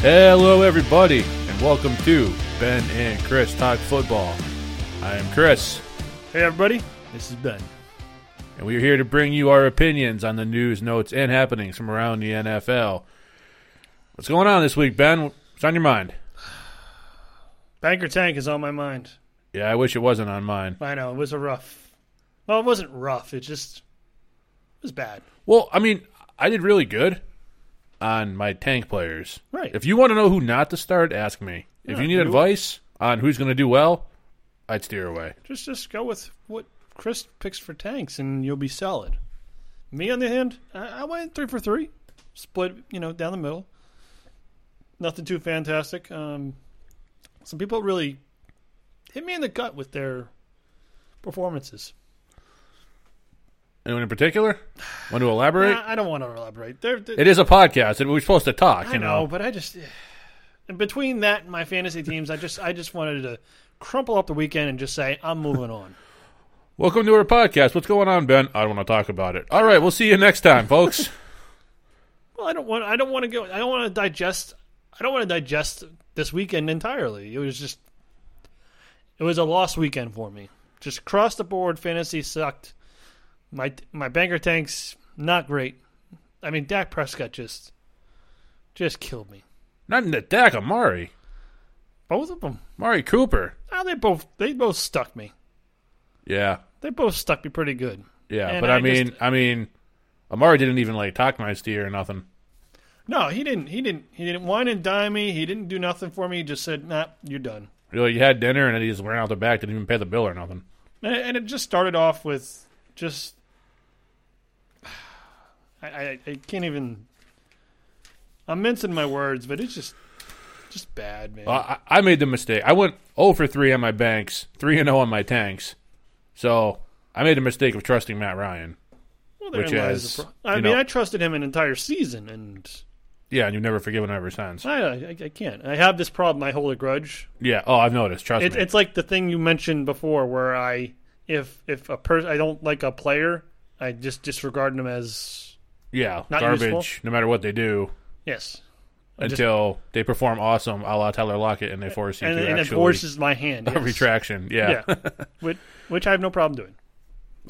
Hello, everybody, and welcome to Ben and Chris Talk Football. I am Chris, Hey everybody, this is Ben. and we are here to bring you our opinions on the news, notes, and happenings from around the NFL. What's going on this week, Ben? What's on your mind? Banker Tank is on my mind. Yeah, I wish it wasn't on mine. I know it was a rough. Well, it wasn't rough. It just it was bad. Well, I mean, I did really good on my tank players. Right. If you want to know who not to start, ask me. If you need you- advice on who's going to do well, I'd steer away. Just just go with what Chris picks for tanks, and you'll be solid. Me on the hand, I, I went three for three, split you know down the middle. Nothing too fantastic. Um, some people really hit me in the gut with their performances. Anyone in particular? Want to elaborate? Nah, I don't want to elaborate. They're, they're, It is a podcast, and we're supposed to talk. I You know, know, but I just between that and my fantasy teams, I just I just wanted to crumple up the weekend and just say I'm moving on. welcome to our podcast. What's going on, Ben? I don't want to talk about it. All right, we'll see you next time, folks. Well, I don't want I don't want to go. I don't want to digest. I don't want to digest this weekend entirely. It was just it was a lost weekend for me. Just across the board, fantasy sucked. My my banker tanks not great. I mean, Dak Prescott just just killed me. Not in the deck, Amari. Both of them. Amari Cooper. Oh, they both they both stuck me. Yeah, They both stuck me pretty good. yeah. And but I, I mean, just- I mean, Amari didn't even like talk my steer or nothing. No, he didn't. He didn't. He didn't wine and dime me. He didn't do nothing for me. He just said, "Nah, you're done." Really, you had dinner, and then he just ran out the back. Didn't even pay the bill or nothing. And, and it just started off with just. I, I, I can't even. I'm mincing my words, but it's just, just bad, man. Well, I, I made the mistake. I went 0 for 3 on my banks, 3 and 0 on my tanks. So I made the mistake of trusting Matt Ryan. well, which is, pro- I mean, know- I trusted him an entire season, and Yeah, and you've never forgiven him ever since. I, I, I can't. I have this problem. I hold a grudge. Yeah. Oh, I've noticed. Trust It, me. it's like the thing you mentioned before, where I, if if a person I don't like a player, I just disregard them as yeah, not garbage. useful. No matter what they do, yes. I just- until they perform awesome, a la Tyler Lockett, and they force you and, to and it actually forces my hand. a yes. retraction. Yeah. Yeah, which, which I have no problem doing.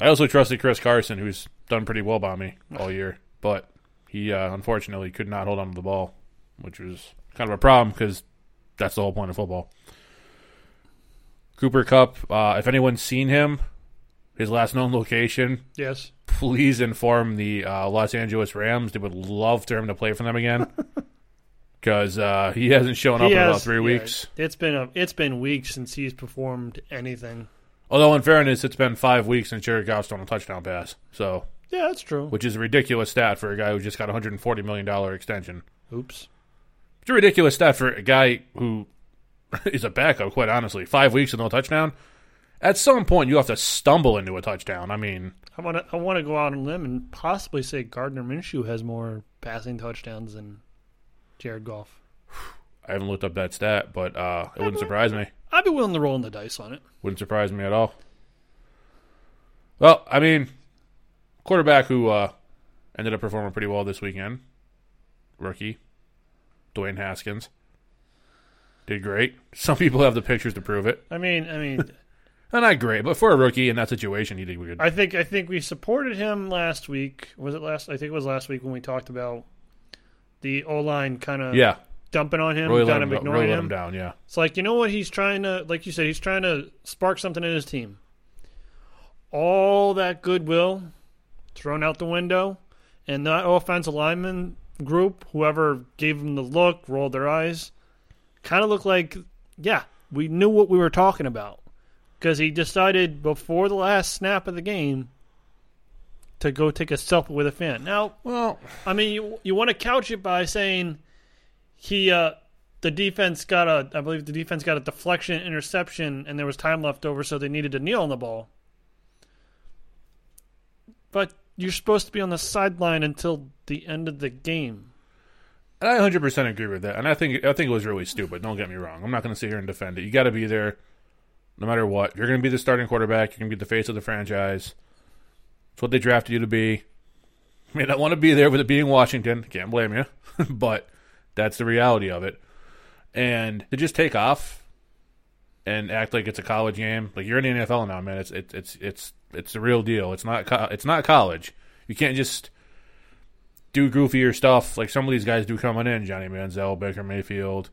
I also trusted Chris Carson, who's done pretty well by me all year, but he uh, unfortunately could not hold on to the ball, which was kind of a problem because that's the whole point of football. Cooper Kupp, uh, if anyone's seen him, his last known location, Yes, please inform the uh, Los Angeles Rams. They would love for him to play for them again because uh, he hasn't shown up in about three yeah, weeks. It's been a it's been weeks since he's performed anything. Although, in fairness, it's been five weeks since Jared Goff's thrown a touchdown pass, so Yeah, that's true. which is a ridiculous stat for a guy who just got a hundred and forty million dollar extension. Oops. It's a ridiculous stat for a guy who is a backup. Quite honestly, five weeks with no touchdown. At some point, you have to stumble into a touchdown. I mean, I want to I want to go out on a limb and possibly say Gardner Minshew has more passing touchdowns than Jared Goff. I haven't looked up that stat, but uh, it wouldn't surprise me. I'd be willing to roll in the dice on it. Wouldn't surprise me at all. Well, I mean, quarterback who uh, ended up performing pretty well this weekend, rookie Dwayne Haskins, did great. Some people have the pictures to prove it. I mean, I mean, Uh, not great, but for a rookie in that situation, he did good. I think I think we supported him last week. Was it last? I think it was last week when we talked about the O line kind of yeah, dumping on him, really kind of ignoring really him. him down. Yeah, It's like you know what he's trying to, like you said, he's trying to spark something in his team. All that goodwill thrown out the window, and that offensive lineman group, whoever gave him the look, rolled their eyes, kind of looked like, yeah, we knew what we were talking about, because he decided before the last snap of the game to go take a selfie with a fan. Now, well, I mean, you you want to couch it by saying he uh the defense got a I believe the defense got a deflection interception and there was time left over so they needed to kneel on the ball. But you're supposed to be on the sideline until the end of the game. I 100% agree with that, and I think I think it was really stupid. Don't get me wrong. I'm not going to sit here and defend it. You got to be there, no matter what. You're going to be the starting quarterback. You're going to be the face of the franchise. It's what they drafted you to be. Mean, I want to be there with it being Washington. Can't blame you, but That's the reality of it. And to just take off and act like it's a college game, like you're in the NFL now, man. It's it's it's it's it's the real deal. It's not co- it's not college. You can't just do goofier stuff like some of these guys do coming in. Johnny Manziel, Baker Mayfield,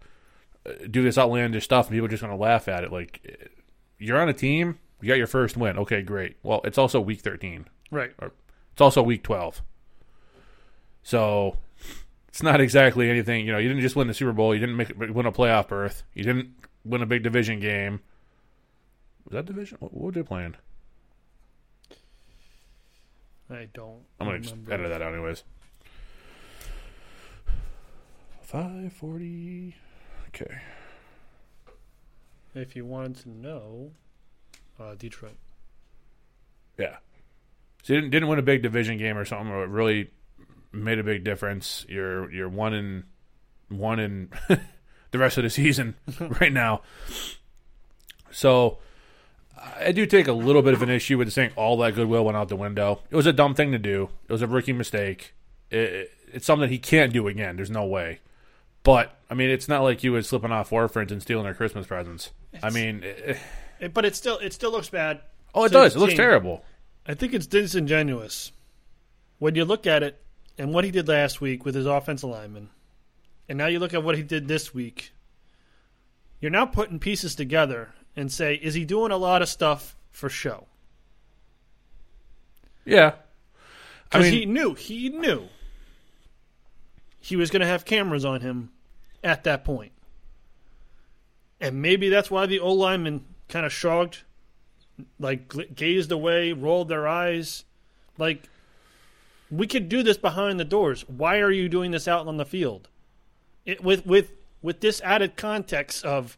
uh, do this outlandish stuff, and people are just going to laugh at it. Like you're on a team, you got your first win. Okay, great. Well, it's also week 13. Right. It's also week 12. So it's not exactly anything. You know, you didn't just win the Super Bowl. You didn't make win a playoff berth. You didn't win a big division game. Was that division? What, what were they playing? I don't. I'm gonna just edit that out, anyways. Five forty. Okay. If you wanted to know, uh, Detroit. Yeah. So you didn't didn't win a big division game or something, or it really made a big difference. You're you're one in one in the rest of the season right now. So I do take a little bit of an issue with saying all that goodwill went out the window. It was a dumb thing to do. It was a rookie mistake. It, it- it's something he can't do again. There's no way. But I mean, it's not like you was slipping off orphans and stealing their Christmas presents. I mean, eh, It, but it still it still looks bad. oh, it does. It looks terrible. I think it's disingenuous when you look at it and what he did last week with his offensive lineman, and now you look at what he did this week. You're now putting pieces together and say, is he doing a lot of stuff for show? Yeah. I Because mean, he knew, he knew he was going to have cameras on him at that point. And maybe that's why the O linemen kind of shrugged, like gazed away, rolled their eyes. Like, we could do this behind the doors. Why are you doing this out on the field? It, with, with, with this added context of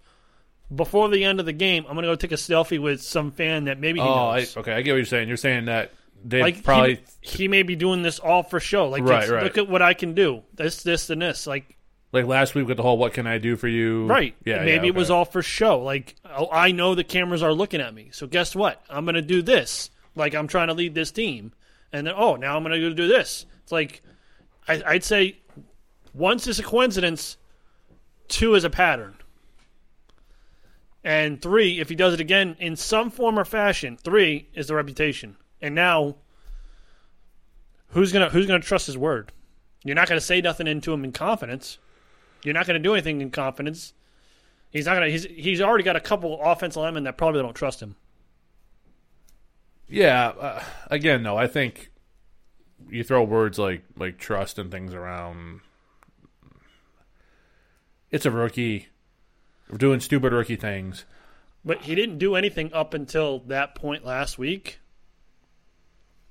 before the end of the game, I'm going to go take a selfie with some fan that maybe he Oh, I, okay. I get what you're saying. You're saying that they like probably he, he may be doing this all for show. Like, Right, right. look at what I can do. This, this, and this. Like, like last week with the whole "What can I do for you?" right? Yeah. Maybe yeah, it was all for show. Like, oh, I know the cameras are looking at me, so guess what? I'm going to do this. Like, I'm trying to lead this team, and then oh, now I'm going to go do this. It's like, I, I'd say, once is a coincidence, two is a pattern. And three, if he does it again in some form or fashion, three is the reputation. And now, who's gonna who's gonna trust his word? You're not gonna say nothing into him in confidence. You're not gonna do anything in confidence. He's not gonna. He's he's already got a couple offensive linemen that probably don't trust him. Yeah. Uh, again, though, I think you throw words like like trust and things around. It's a rookie. We're doing stupid rookie things. But he didn't do anything up until that point last week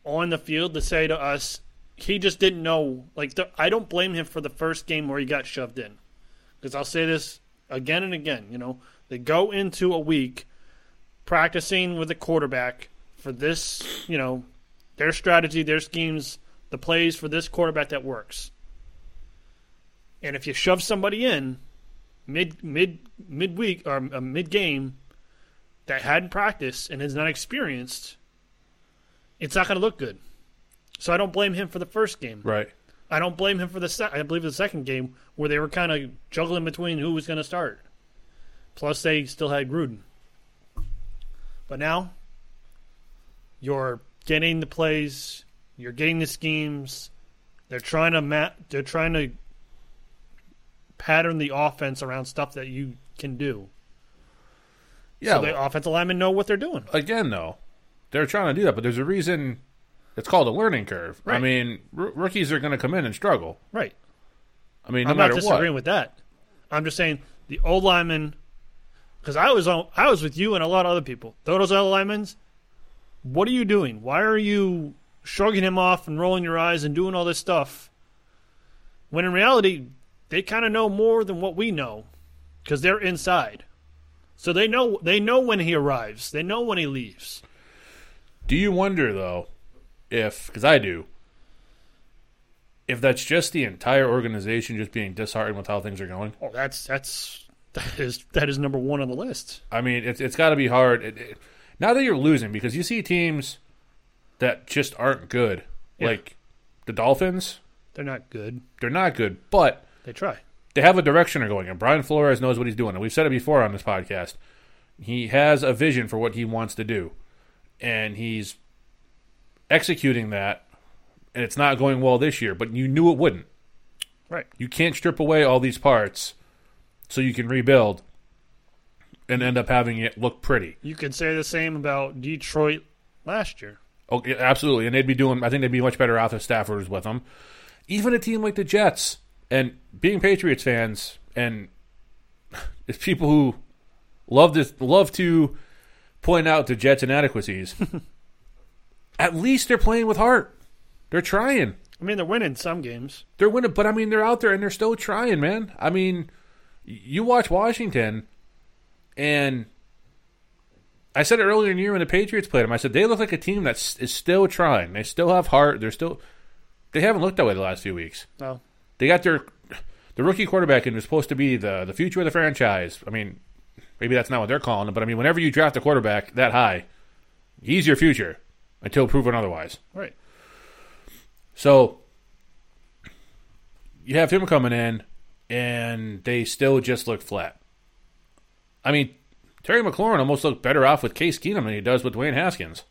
on the field to say to us he just didn't know. Like the, I don't blame him for the first game where he got shoved in, because I'll say this again and again. You know, they go into a week practicing with a quarterback for this. You know, their strategy, their schemes, the plays for this quarterback that works. And if you shove somebody in mid mid midweek or uh, mid game that hadn't practiced and is not experienced, it's not going to look good. So I don't blame him for the first game. Right. I don't blame him for the se- I believe the second game where they were kind of juggling between who was going to start. Plus, they still had Gruden. But now, you're getting the plays, you're getting the schemes. They're trying to ma- They're trying to pattern the offense around stuff that you can do. Yeah. so the well, offensive linemen know what they're doing. again, though, they're trying to do that, but there's a reason. It's called a learning curve. I mean, r- rookies are going to come in and struggle. Right. I mean, no I'm not disagreeing what. with that. I'm just saying the old linemen, because I was on, I was with you and a lot of other people. Those old linemen, what are you doing? Why are you shrugging him off and rolling your eyes and doing all this stuff? When in reality, they kind of know more than what we know, because they're inside. So they know they know when he arrives. They know when he leaves. Do you wonder though, if because I do, if that's just the entire organization just being disheartened with how things are going? Oh, that's that's that is that is number one on the list. I mean, it's it's got to be hard. It, it, now that you're losing, because you see teams that just aren't good, Yeah. like the Dolphins. They're not good. They're not good, but They try. they have a direction they're going in. Brian Flores knows what he's doing, and we've said it before on this podcast. He has a vision for what he wants to do, and he's executing that. And it's not going well this year, but you knew it wouldn't. Right. You can't strip away all these parts so you can rebuild and end up having it look pretty. You could say the same about Detroit last year. Oh, yeah, absolutely. And they'd be doing, I think they'd be much better off if Stafford was with them. Even a team like the Jets, and being Patriots fans, and it's people who love to, love to point out the Jets' inadequacies, at least they're playing with heart. They're trying. I mean, they're winning some games. They're winning, but I mean, they're out there and they're still trying, man. I mean, you watch Washington, and I said it earlier in the year when the Patriots played them. I said they look like a team that is still trying. They still have heart. They're still. They haven't looked that way the last few weeks. No. They got their the rookie quarterback and was supposed to be the the future of the franchise. I mean, maybe that's not what they're calling it, but I mean, whenever you draft a quarterback that high, he's your future until proven otherwise. Right. So you have him coming in, and they still just look flat. I mean, Terry McLaurin almost looked better off with Case Keenum than he does with Dwayne Haskins.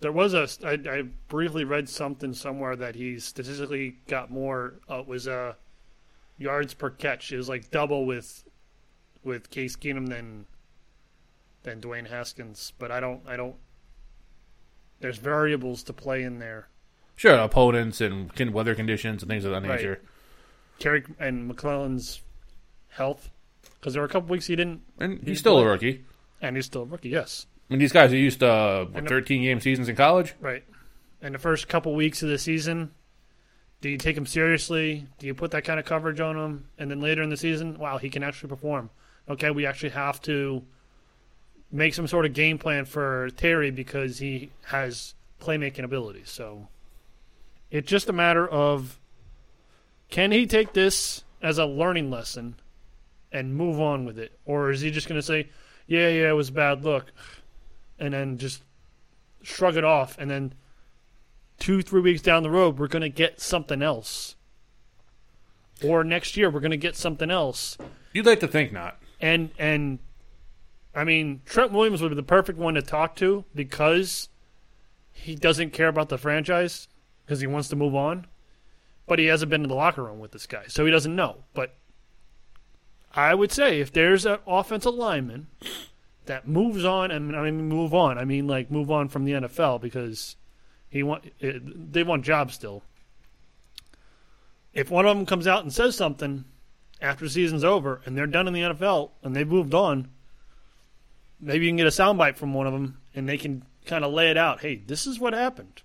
There was a. I, I briefly read something somewhere that he statistically got more. Uh, was uh, yards per catch. It was like double with with Case Keenum than than Dwayne Haskins. But I don't. I don't. There's variables to play in there. Sure, opponents and weather conditions and things of that Right. nature. Terry and McLaurin's health, because there were a couple weeks he didn't, And he's still a rookie. and he's still a rookie. Yes, I mean, these guys are used to uh, what, 13 game seasons in college. right. And the first couple weeks of the season, do you take him seriously? Do you put that kind of coverage on him? And then later in the season, wow, he can actually perform. Okay, we actually have to make some sort of game plan for Terry because he has playmaking abilities. So it's just a matter of can he take this as a learning lesson and move on with it, or is he just going to say, "Yeah, yeah, it was a bad look," and then just shrug it off, and then two, three weeks down the road, we're going to get something else, or next year we're going to get something else, You'd like to think not. and and I mean Trent Williams would be the perfect one to talk to because he doesn't care about the franchise because he wants to move on, but he hasn't been in the locker room with this guy, so he doesn't know. But I would say if there's an offensive lineman that moves on, and I mean move on, I mean like move on from the NFL because he want it, they want jobs still. If one of them comes out and says something after the season's over and they're done in the NFL and they've moved on, maybe you can get a soundbite from one of them and they can kind of lay it out. Hey, this is what happened.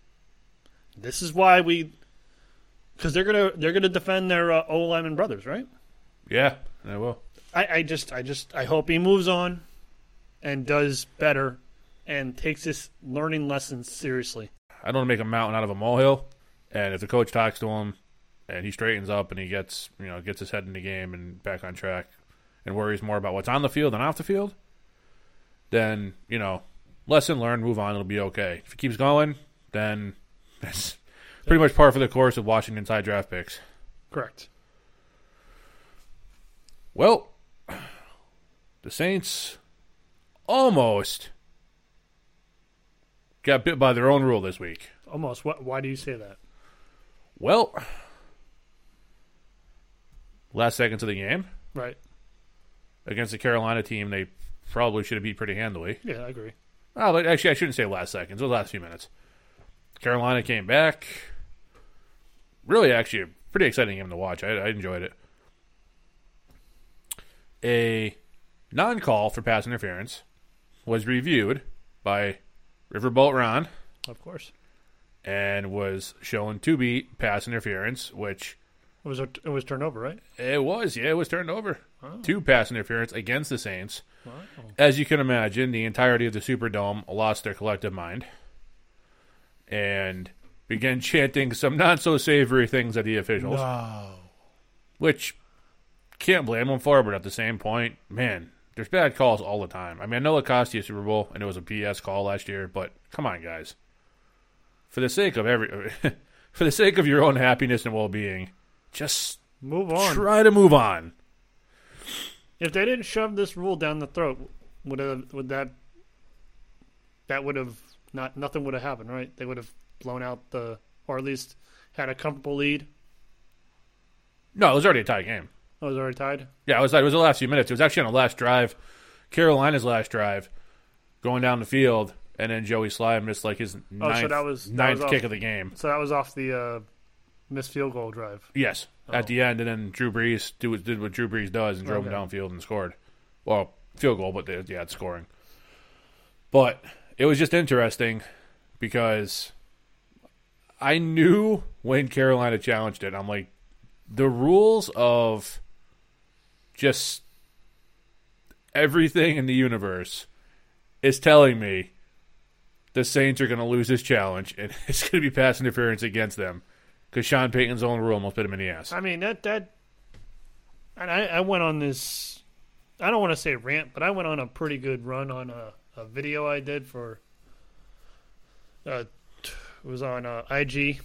This is why we, because they're gonna they're gonna defend their uh, O lineman brothers, right? Yeah, I will. I, I just I just I hope he moves on and does better and takes this learning lesson seriously. I don't want to make a mountain out of a molehill. And if the coach talks to him and he straightens up and he gets you know gets his head in the game and back on track and worries more about what's on the field than off the field, then you know lesson learned, move on. It'll be okay. If it keeps going, then that's pretty much par for the course of Washington's high draft picks. Correct. Well, the Saints almost got bit by their own rule this week. Almost. Why do you say that? Well, last seconds of the game Right. against the Carolina team, they probably should have beat pretty handily. Yeah, I agree. Oh, but actually, I shouldn't say last seconds. It was the last few minutes. Carolina came back. Really, actually, a pretty exciting game to watch. I, I enjoyed it. A non-call for pass interference was reviewed by Riverboat Ron Of course. and was shown to be pass interference, which It was a, it was turnover, right? it was. Yeah, it was turned over. Oh. Two pass interference against the Saints. Wow. As you can imagine, the entirety of the Superdome lost their collective mind and began chanting some not so savory things at the officials, No. which can't blame them for. But at the same point, man, there's bad calls all the time. I mean, I know it cost you a Super Bowl and it was a BS call last year, but come on, guys. For the sake of every, for the sake of your own happiness and well-being, just Move on. Try to move on. If they didn't shove this rule down the throat, would have would that that would have not nothing would have happened, right? They would have blown out the or at least had a comfortable lead. No, it was already a tie game. Oh, it was already tied. Yeah, it was. It was the last few minutes. It was actually on the last drive, Carolina's last drive, going down the field, and then Joey Slye missed like his ninth, Oh, so that was- that ninth was kick off. of the game. So that was off the uh, missed field goal drive. Yes, Oh. at the end, and then Drew Brees do, did what Drew Brees does and drove him Okay. downfield and scored. Well, field goal, but they, yeah, it's scoring. But it was just interesting because I knew when Carolina challenged it, I'm like, the rules of just everything in the universe is telling me the Saints are going to lose this challenge and it's going to be pass interference against them because Sean Payton's own rule almost bit him in the ass. I mean that that, and I, I went on this. I don't want to say rant, but I went on a pretty good run on a, a video I did for. Uh, it was on uh, IG,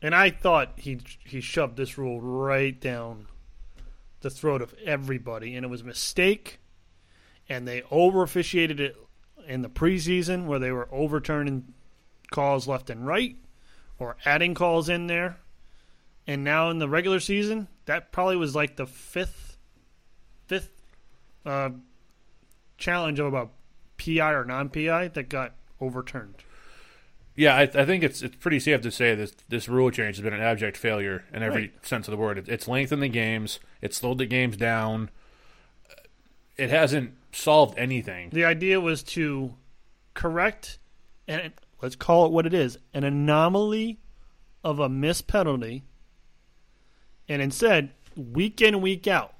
and I thought he he shoved this rule right down the throat of everybody, and it was a mistake, and they over officiated it in the preseason where they were overturning calls left and right or adding calls in there. And now in the regular season, that probably was like the fifth fifth uh, challenge of about PI or non PI that got overturned. Yeah, I, I think it's it's pretty safe to say this this rule change has been an abject failure in every Right. sense of the word. It, it's lengthened the games, it slowed the games down. It hasn't solved anything. The idea was to correct and let's call it what it is, an anomaly of a missed penalty. And instead, week in week out,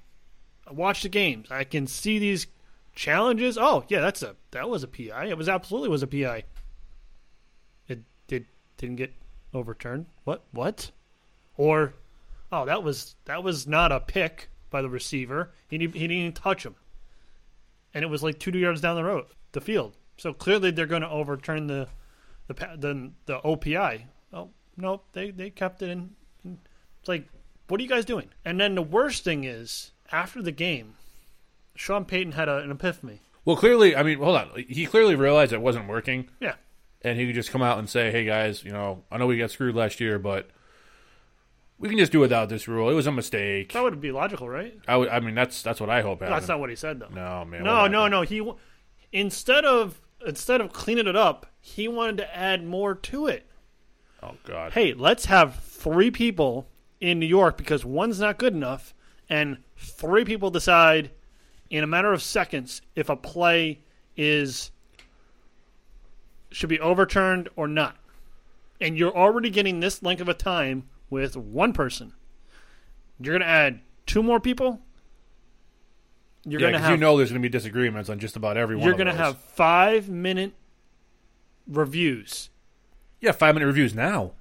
I watch the games. I can see these challenges. Oh, yeah, that's a that was a PI. It was absolutely was a PI. It did didn't get overturned. What? What? Or oh, that was that was not a pick by the receiver. He didn't, he didn't even touch him and it was like two yards down the road, the field. So clearly they're going to overturn the the pa- the, the OPI. Oh no, they they kept it in. It's like, what are you guys doing? And then the worst thing is after the game, Sean Payton had a, an epiphany. Well, clearly, I mean, hold on. He clearly realized it wasn't working, Yeah, and he could just come out and say, "Hey guys, you know, I know we got screwed last year, but we can just do without this rule. It was a mistake." that would be logical, right? I, would, I mean, that's that's what I hope happened. that's not what he said though. no, man. No, no, happened? no. He instead of instead of cleaning it up, he wanted to add more to it. Oh God. hey, let's have three people in New York because one's not good enough, and three people decide in a matter of seconds if a play is should be overturned or not. And you're already getting this length of a time with one person. You're going to add two more people. You're yeah, going to have you know there's going to be disagreements on just about every one. you're going to have five minute reviews. yeah five minute reviews now.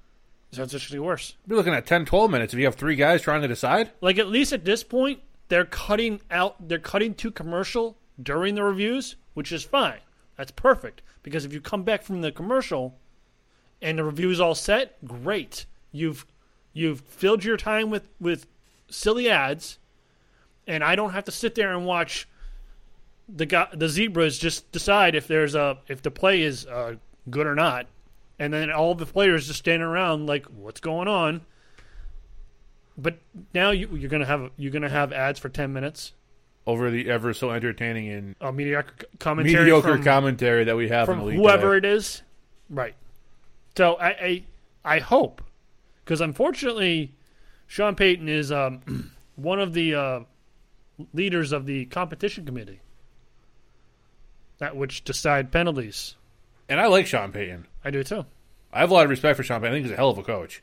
So it's actually worse. We're looking at 10, 12 minutes if you have three guys trying to decide. like at least at this point they're cutting out they're cutting to commercial during the reviews which is fine that's perfect because if you come back from the commercial and the review's all set great you've you've filled your time with with silly ads and i don't have to sit there and watch the guy, the zebras just decide if there's a if the play is uh, good or not and then all the players just standing around like what's going on but now you, you're gonna have you're gonna have ads for ten minutes. Over the ever so entertaining and A mediocre commentary mediocre from, commentary that we have in from whoever today. it is, right? So I I, I hope because unfortunately, Sean Payton is um, one of the uh, leaders of the competition committee, that which decide penalties. And I like Sean Payton. I do too. I have a lot of respect for Sean Payton. I think he's a hell of a coach.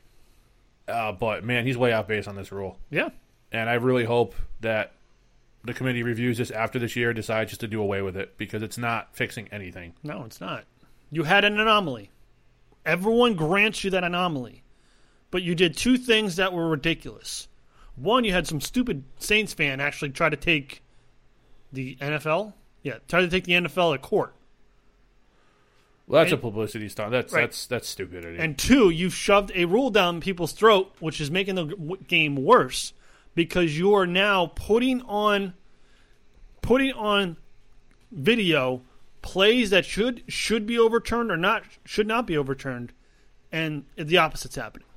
Uh, but man, he's way off base on this rule. Yeah, And I really hope that the committee reviews this after this year, decides just to do away with it because it's not fixing anything. no, it's not. You had an anomaly. Everyone grants you that anomaly. But you did two things that were ridiculous. One, you had some stupid Saints fan actually try to take the NFL. Yeah, try to take the NFL to court. Well, that's And- a publicity stunt. That's Right. that's that's stupidity. And two, you've shoved a rule down people's throat, which is making the game worse because you are now putting on putting on video plays that should should be overturned or not should not be overturned, and the opposite's happening.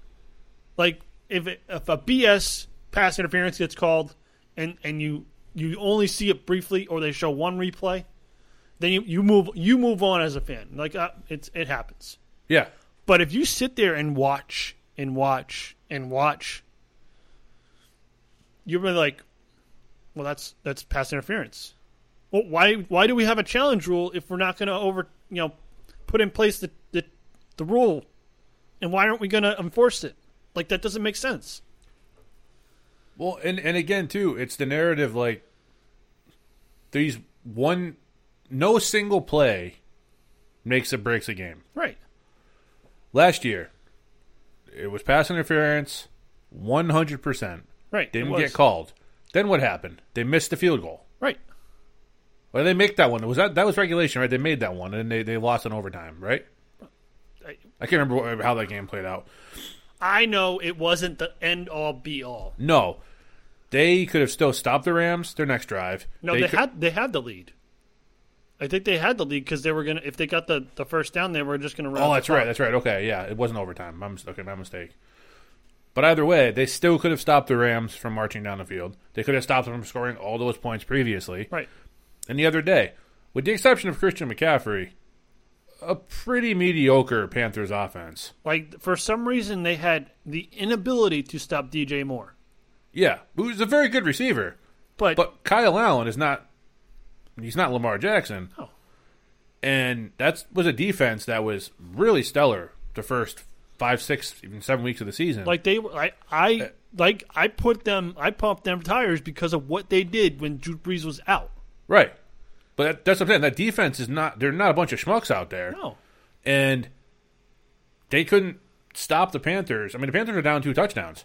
Like if it, if a BS pass interference gets called, and and you you only see it briefly, or they show one replay, then you, you move you move on as a fan. Like uh, it's it happens. yeah, But if you sit there and watch and watch and watch, you're really like, well, that's that's pass interference. Well, why why do we have a challenge rule if we're not going to over you know put in place the, the the rule, and why aren't we going to enforce it? Like that doesn't make sense. Well, and and again too, it's the narrative like these one no single play makes or breaks a game. Right. Last year, it was pass interference, one hundred percent. Right. Didn't get called. Then what happened? They missed the field goal. Right. Well, they make that one. Was that that was regulation, right? They made that one, and they, they lost in overtime, right? I- I can't remember how that game played out. I know it wasn't the end all be all. No, they could have still stopped the Rams their next drive. No, they, could- had they had the lead. I think they had the lead because they were gonna if they got the, the first down, they were just gonna run. Oh, that's right. That's right. Okay, yeah, it wasn't overtime. Okay, my mistake. But either way, they still could have stopped the Rams from marching down the field. They could have stopped them from scoring all those points previously. Right. And the other day, with the exception of Christian McCaffrey, a pretty mediocre Panthers offense. Like for some reason they had the inability to stop DJ Moore. Yeah, who's a very good receiver, But, but Kyle Allen is not. He's not Lamar Jackson. No. And that was a defense that was really stellar the first five, six, even seven weeks of the season. like they I I uh, like I put them I pumped them tires because of what they did when Drew Brees was out. Right. But that, that's what I'm saying. That defense is not. They're not a bunch of schmucks out there, No. and they couldn't stop the Panthers. I mean, the Panthers are down two touchdowns,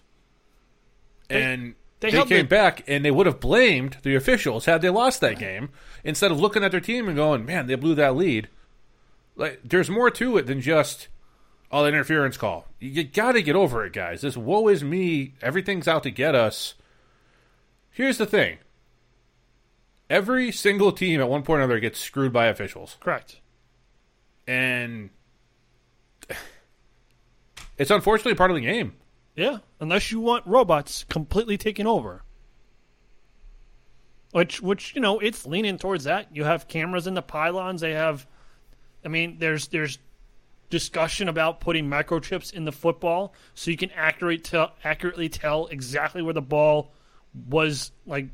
and they they, came the- back, and they would have blamed the officials had they lost that game instead of looking at their team and going, "Man, they blew that lead." Like, there's more to it than just all that interference call. You got to get over it, guys. This woe is me. Everything's out to get us. Here's the thing. Every single team at one point or another gets screwed by officials. Correct. And it's unfortunately part of the game. Yeah, unless you want robots completely taking over. Which which, you know, it's leaning towards that. You have cameras in the pylons, they have I mean, there's there's discussion about putting microchips in the football so you can accurately tell accurately tell exactly where the ball was like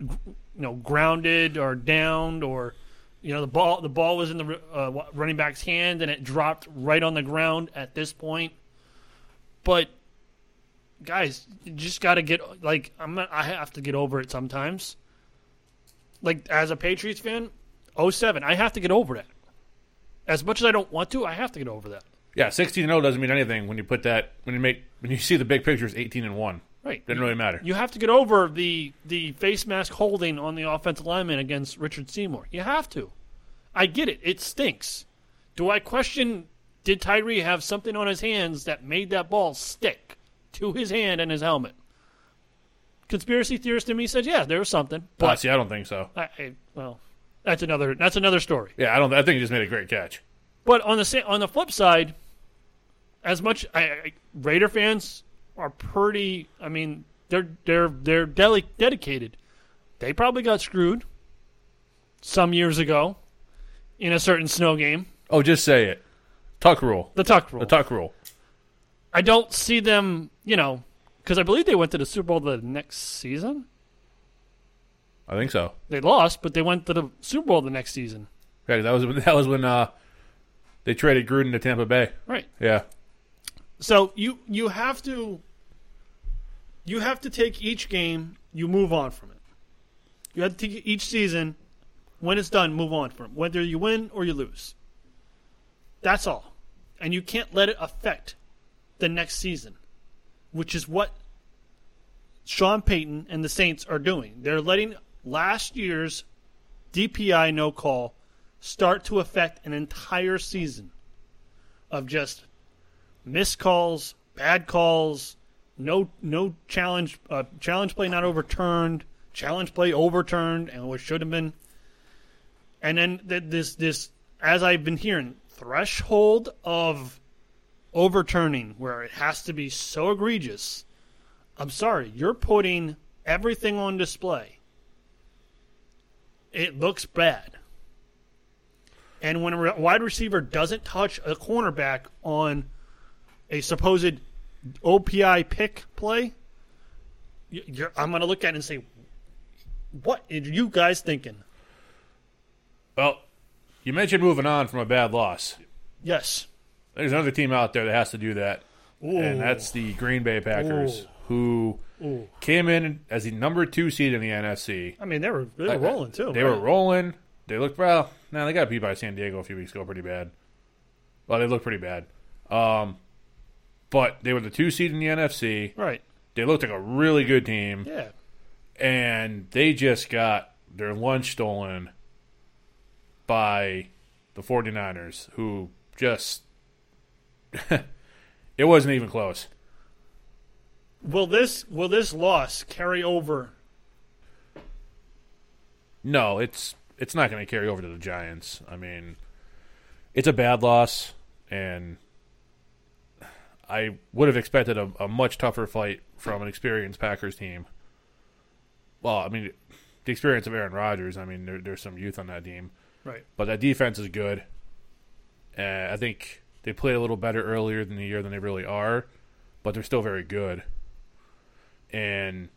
you know grounded or downed or you know the ball the ball was in the uh, running back's hand and it dropped right on the ground at this point but guys you just got to get like I'm not, I have to get over it sometimes like as a Patriots fan 07 I have to get over that as much as I don't want to I have to get over that Yeah, 16 and 0 doesn't mean anything when you put that when you make when you see the big picture is 18 and 1. right Doesn't really matter. You have to get over the the face mask holding on the offensive lineman against Richard Seymour. You have to. I get it. It stinks. Do I question did Tyree have something on his hands that made that ball stick to his hand and his helmet? Conspiracy theorist in me said, yeah, there was something. But see, I don't think so. I, I, well, that's another that's another story. Yeah, I don't. I think he just made a great catch. But on the on the flip side, as much I, I, Raider fans are pretty. I mean, they're they're they're deli- dedicated. They probably got screwed some years ago in a certain snow game. Oh, just say it. Tuck rule. The tuck rule. The tuck rule. I don't see them. You know, because I believe they went to the Super Bowl the next season. I think so. They lost, but they went to the Super Bowl the next season. Yeah, that was that was when uh, they traded Gruden to Tampa Bay. Right. Yeah. So you you have to you have to take each game, you move on from it. You have to take each season, when it's done, move on from it, whether you win or you lose. That's all, and you can't let it affect the next season, which is what Sean Payton and the Saints are doing. They're letting last year's DPI no call start to affect an entire season of just missed calls, bad calls, no no challenge uh, challenge play not overturned, challenge play overturned, and what should have been. And then this this as I've been hearing threshold of overturning where it has to be so egregious. I'm sorry, you're putting everything on display. It looks bad. And when a wide receiver doesn't touch a cornerback on a supposed OPI pick play, you're, I'm going to look at it and say, what are you guys thinking? Well, you mentioned moving on from a bad loss. Yes. There's another team out there that has to do that, and that's the Green Bay Packers, Ooh. who Ooh. came in as the number two seed in the NFC. I mean, they were they were rolling too. They were rolling. They looked well. Now they got beat by San Diego a few weeks ago, pretty bad. Well, they looked pretty bad. Um, but they were the two seed in the NFC. right. They looked like a really good team, Yeah. and they just got their lunch stolen by the 49ers, who just it wasn't even close. Will this will this loss carry over? No, it's it's not going to carry over to the Giants. I mean, it's a bad loss, and I would have expected a, a much tougher fight from an experienced Packers team. Well, I mean, the experience of Aaron Rodgers. I mean, there, there's some youth on that team, Right. but that defense is good. Uh, I think they played a little better earlier in the year than they really are, but they're still very good. And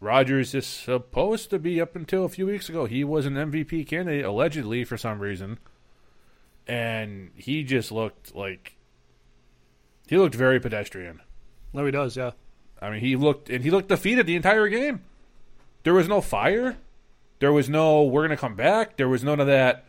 Rodgers is supposed to be up until a few weeks ago. He was an MVP candidate allegedly for some reason, and he just looked like he looked very pedestrian. No, he does. Yeah. I mean, he looked and he looked defeated the entire game. There was no fire. There was no we're gonna come back. There was none of that.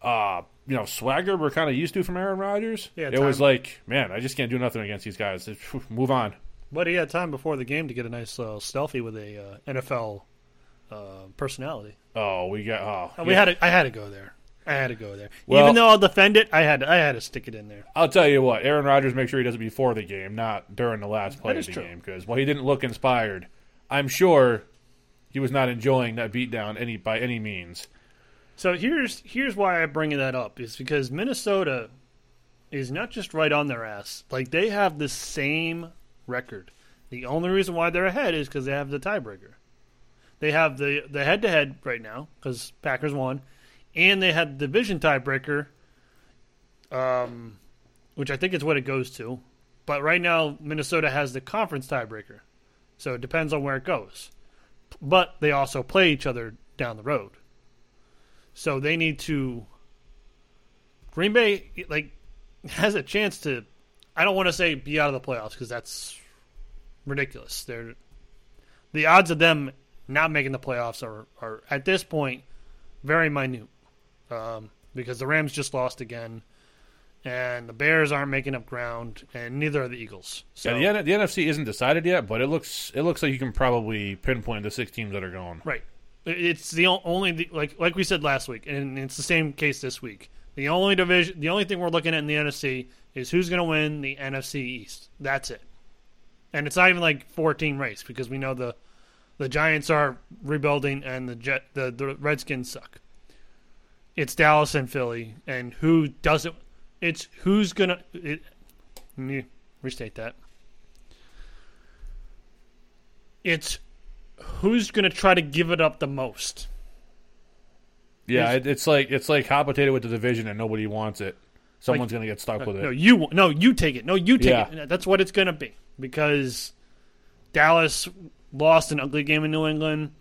Uh, you know, swagger we're kind of used to from Aaron Rodgers. Yeah, it was like, man, I just can't do nothing against these guys. Move on. But he had time before the game to get a nice uh, selfie with a uh, NFL uh, personality. Oh, we got. Oh, And we yeah. had to, I had to go there. I had to go there. Well- Even though I'll defend it, I had to, I had to stick it in there. I'll tell you what, Aaron Rodgers make sure he does it before the game, not during the last play of the true. game. Because while he didn't look inspired, I'm sure he was not enjoying that beatdown any by any means. So here's here's why I bring that up is because Minnesota is not just right on their ass. Like they have the same record. The only reason why they're ahead is because they have the tiebreaker. They have the the head to head right now because Packers won, and they had the division tiebreaker, um, which I think is what it goes to. But right now Minnesota has the conference tiebreaker, so it depends on where it goes. But they also play each other down the road. So they need to. Green Bay like has a chance to. I don't want to say be out of the playoffs because that's ridiculous. They're the odds of them not making the playoffs are are at this point very minute um, because the Rams just lost again, and the Bears aren't making up ground, and neither are the Eagles. So yeah, the, the NFC isn't decided yet, but it looks it looks like you can probably pinpoint the six teams that are going. Right. It's the only like like we said last week, and it's the same case this week. The only division, the only thing we're looking at in the NFC is who's going to win the NFC East. That's it. And it's not even like four team race because we know the the Giants are rebuilding and the Jet the, the Redskins suck. It's Dallas and Philly, and who doesn't? It's who's gonna. It, restate that. It's who's going to try to give it up the most. Yeah, it, it's like it's like hot potato with the division, and nobody wants it. Someone's gonna get stuck uh, with it. No, you no, you take it. No, you take Yeah. it. That's what it's going to be because Dallas lost an ugly game in New England.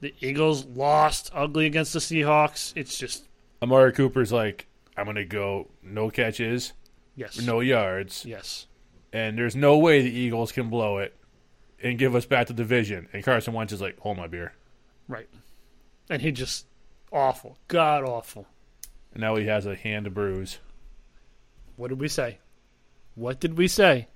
The Eagles lost ugly against the Seahawks. It's just Amari Cooper's like, I'm gonna go no catches, yes, no yards, yes, and there's no way the Eagles can blow it and give us back the division. And Carson Wentz is like, hold my beer. right. And he just awful, god awful. And now he has a hand to bruise. What did we say? What did we say?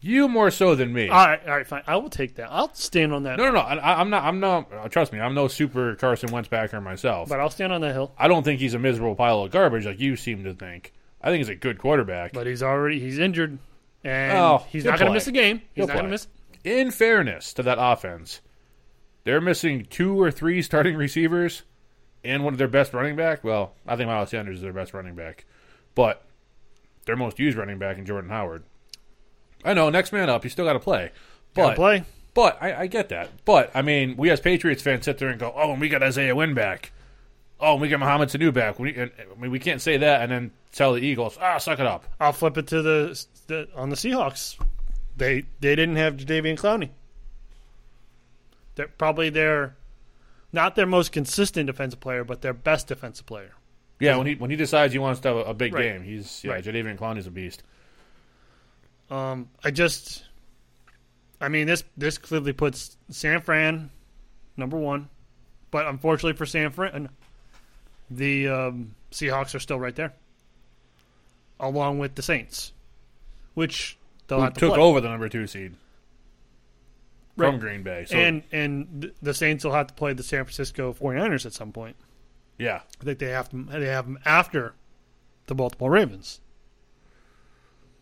You more so than me. All right, all right, fine. I will take that. I'll stand on that. no, no, no. I, I'm not. I'm not. uh, Trust me. I'm no super Carson Wentz backer myself. But I'll stand on that hill. I don't think he's a miserable pile of garbage like you seem to think. I think he's a good quarterback. But he's already he's injured, and Oh, he's not going to miss a game. He's He'll not going to miss. In fairness to that offense, they're missing two or three starting receivers and one of their best running back. Well, I think Miles Sanders is their best running back, but their most used running back in Jordan Howard. I know, next man up. You still got to play, Gotta but play. But I, I get that. But I mean, we as Patriots fans sit there and go, "Oh, and we got Isaiah Wynn back. Oh, and we got Mohamed Sanu back." We, and, I mean, we can't say that and then tell the Eagles, "Ah, suck it up." I'll flip it to the, the on the Seahawks. They they didn't have Jadeveon Clowney. They're probably their not their most consistent defensive player, but their best defensive player. Yeah, when he when he decides he wants to have a, a big Right. game, he's yeah, Right. Jadeveon Clowney's a beast. Um, I just, I mean this this clearly puts San Fran number one, but unfortunately for San Fran, the um, Seahawks are still right there, along with the Saints, which Who took play. over the number two seed from Green Bay. So and and the Saints will have to play the San Francisco 49ers at some point. yeah, I think they have to they have them after the Baltimore Ravens.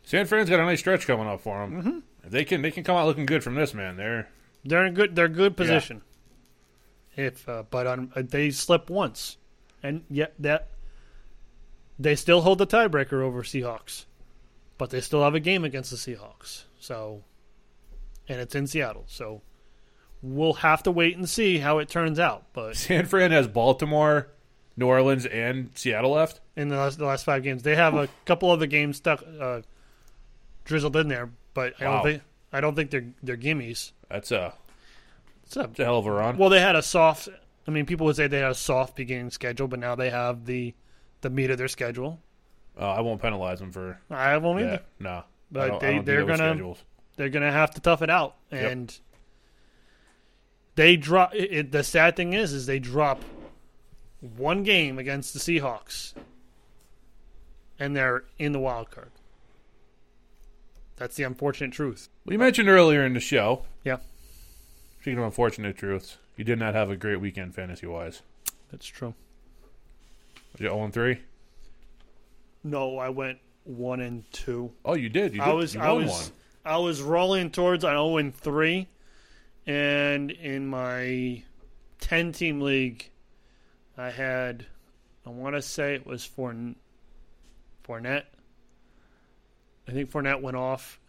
San Fran's got a nice stretch coming up for them. Mm-hmm. If they can they can come out looking good from this man. They're They're in good they're good position. If uh, but on, uh, they slip once, and yet that they still hold the tiebreaker over Seahawks, but they still have a game against the Seahawks. So, and it's in Seattle. So we'll have to wait and see how it turns out. But San Fran has Baltimore, New Orleans, and Seattle left. in the last, the last five games. They have a couple of other games stuck uh, drizzled in there, but I Wow. don't think I don't think they're they're gimmies. That's a, It's a- a hell of a run. well, they had a soft. I mean, people would say they had a soft beginning schedule, but now they have the the meat of their schedule. Uh, I won't penalize them for I won't either. that. No, But I don't, I they- they're gonna- schedules. They're gonna have to tough it out, Yep. and they drop. It, it- the sad thing is, is they drop one game against the Seahawks, and they're in the wild card. That's the unfortunate truth. Well, you mentioned earlier in the show. Yeah. Speaking of unfortunate truths, you did not have a great weekend fantasy wise. That's true. Was you 0 3? No, I went one and two. Oh, you did. You did. I was I was one. I was rolling towards an zero and three, and in my ten team league, I had I want to say it was for Fournette. I think Fournette went off.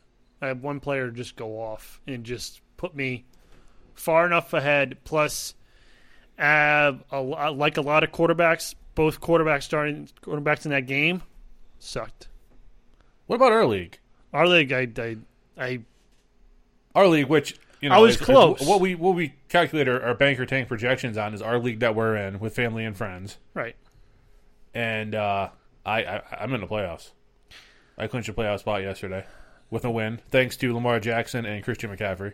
I had one player just go off and just put me far enough ahead. Plus, uh, a, like a lot of quarterbacks, both quarterbacks starting quarterbacks in that game sucked. What about our league? Our league, I, I, I Our league, which you know, I was is- is close. what we what we calculate our, our banker tank projections on is our league that we're in with family and friends, right. and uh, I, I I'm in the playoffs. I clinched a playoff spot yesterday with a win, thanks to Lamar Jackson and Christian McCaffrey.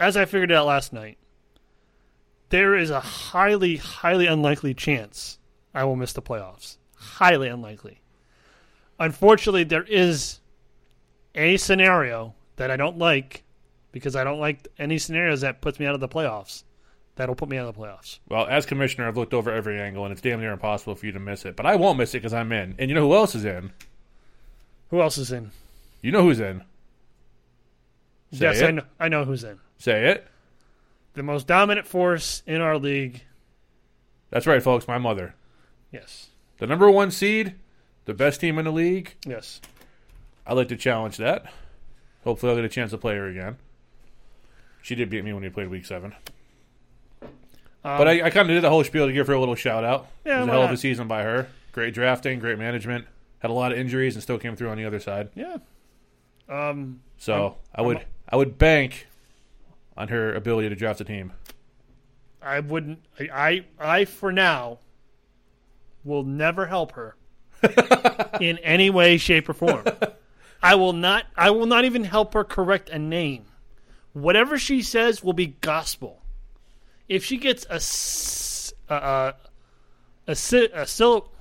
As I figured out last night, there is a highly, highly unlikely chance I will miss the playoffs. Highly unlikely. Unfortunately, there is a scenario that I don't like because I don't like any scenarios that puts me out of the playoffs. That'll put me out of the playoffs. Well, as commissioner, I've looked over every angle, and it's damn near impossible for you to miss it. But I won't miss it because I'm in. And you know who else is in? Who else is in? You know who's in? Say yes, it. I know. I know who's in. Say it. The most dominant force in our league. That's right, folks. My mother, Yes. The number one seed, the best team in the league. Yes. I'd like to challenge that. Hopefully, I'll get a chance to play her again. She did beat me when we played Week Seven, Um, but I, I kind of did the whole spiel to give her a little shout out. Yeah, it was a hell of a season by her. Great drafting, great management. Had a lot of injuries and still came through on the other side. Yeah. Um. So i I'm- would i would bank on her ability to draft a team. I wouldn't. I, I, I for now, will never help her in any way, shape, or form. I will not. I will not even help her correct a name. Whatever she says will be gospel. If she gets a s- a a a, a syllable,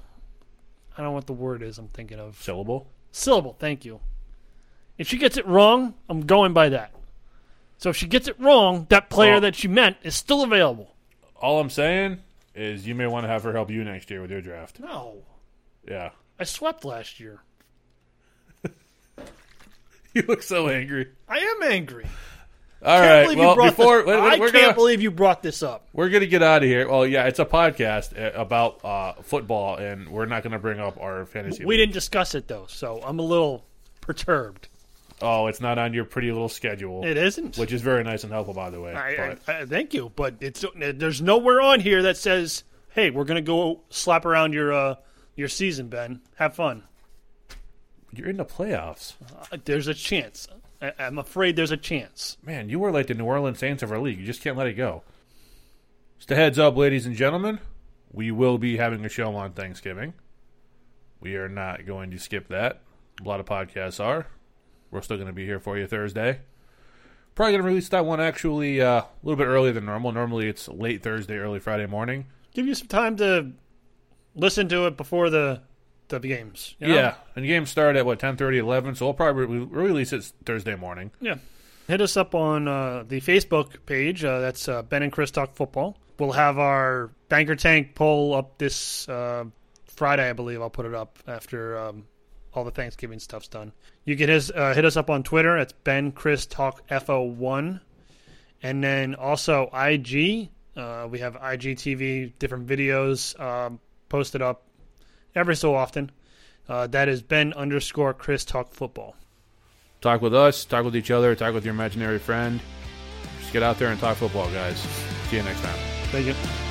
I don't know what the word is. I'm thinking of Syllable. syllable. Thank you. If she gets it wrong, I'm going by that. So if she gets it wrong, that player Well- that she meant is still available. All I'm saying is you may want to have her help you next year with your draft. No, Yeah. I swept last year. You look so angry. I am angry. All Can't right. Well, before this, I can't gonna believe you brought this up. we're gonna get out of here. Well, yeah, it's a podcast uh, about uh, football, and we're not gonna bring up our fantasy. We league. didn't discuss it though, so I'm a little perturbed. Oh, it's not on your pretty little schedule, It isn't. which is very nice and helpful, by the way. I, I, I, thank you, but it's there's nowhere on here that says, "Hey, we're gonna go slap around your uh, your season, Ben. Have fun." you're in the playoffs, Uh, There's a chance. I, I'm afraid there's a chance. man. You were like the New Orleans Saints of our league. You just can't let it go. Just a heads up, ladies and gentlemen, we will be having a show on Thanksgiving. We are not going to skip that. A lot of podcasts are. We're still going to be here for you Thursday. Probably going to release that one actually uh, a little bit earlier than normal. Normally it's late Thursday, early Friday morning. Give you some time to listen to it before the the games. you know? Yeah, and the games start at what 10:30, 11. So we'll probably re- release it Thursday morning. Yeah. Hit us up on uh, the Facebook page. Uh, that's uh, Ben and Chris Talk Football. We'll have our Banker Tank poll up this uh, Friday, I believe. I'll put it up after um, all the Thanksgiving stuff's done. You can his, uh, hit us up on Twitter. It's Ben Chris Talk FO1. And then also IG. Uh, we have IGTV, different videos um, posted up every so often. Uh, that is Ben underscore Chris Talk Football. Talk with us, talk with each other, talk with your imaginary friend. Just get out there and talk football, guys. See you next time. Thank you.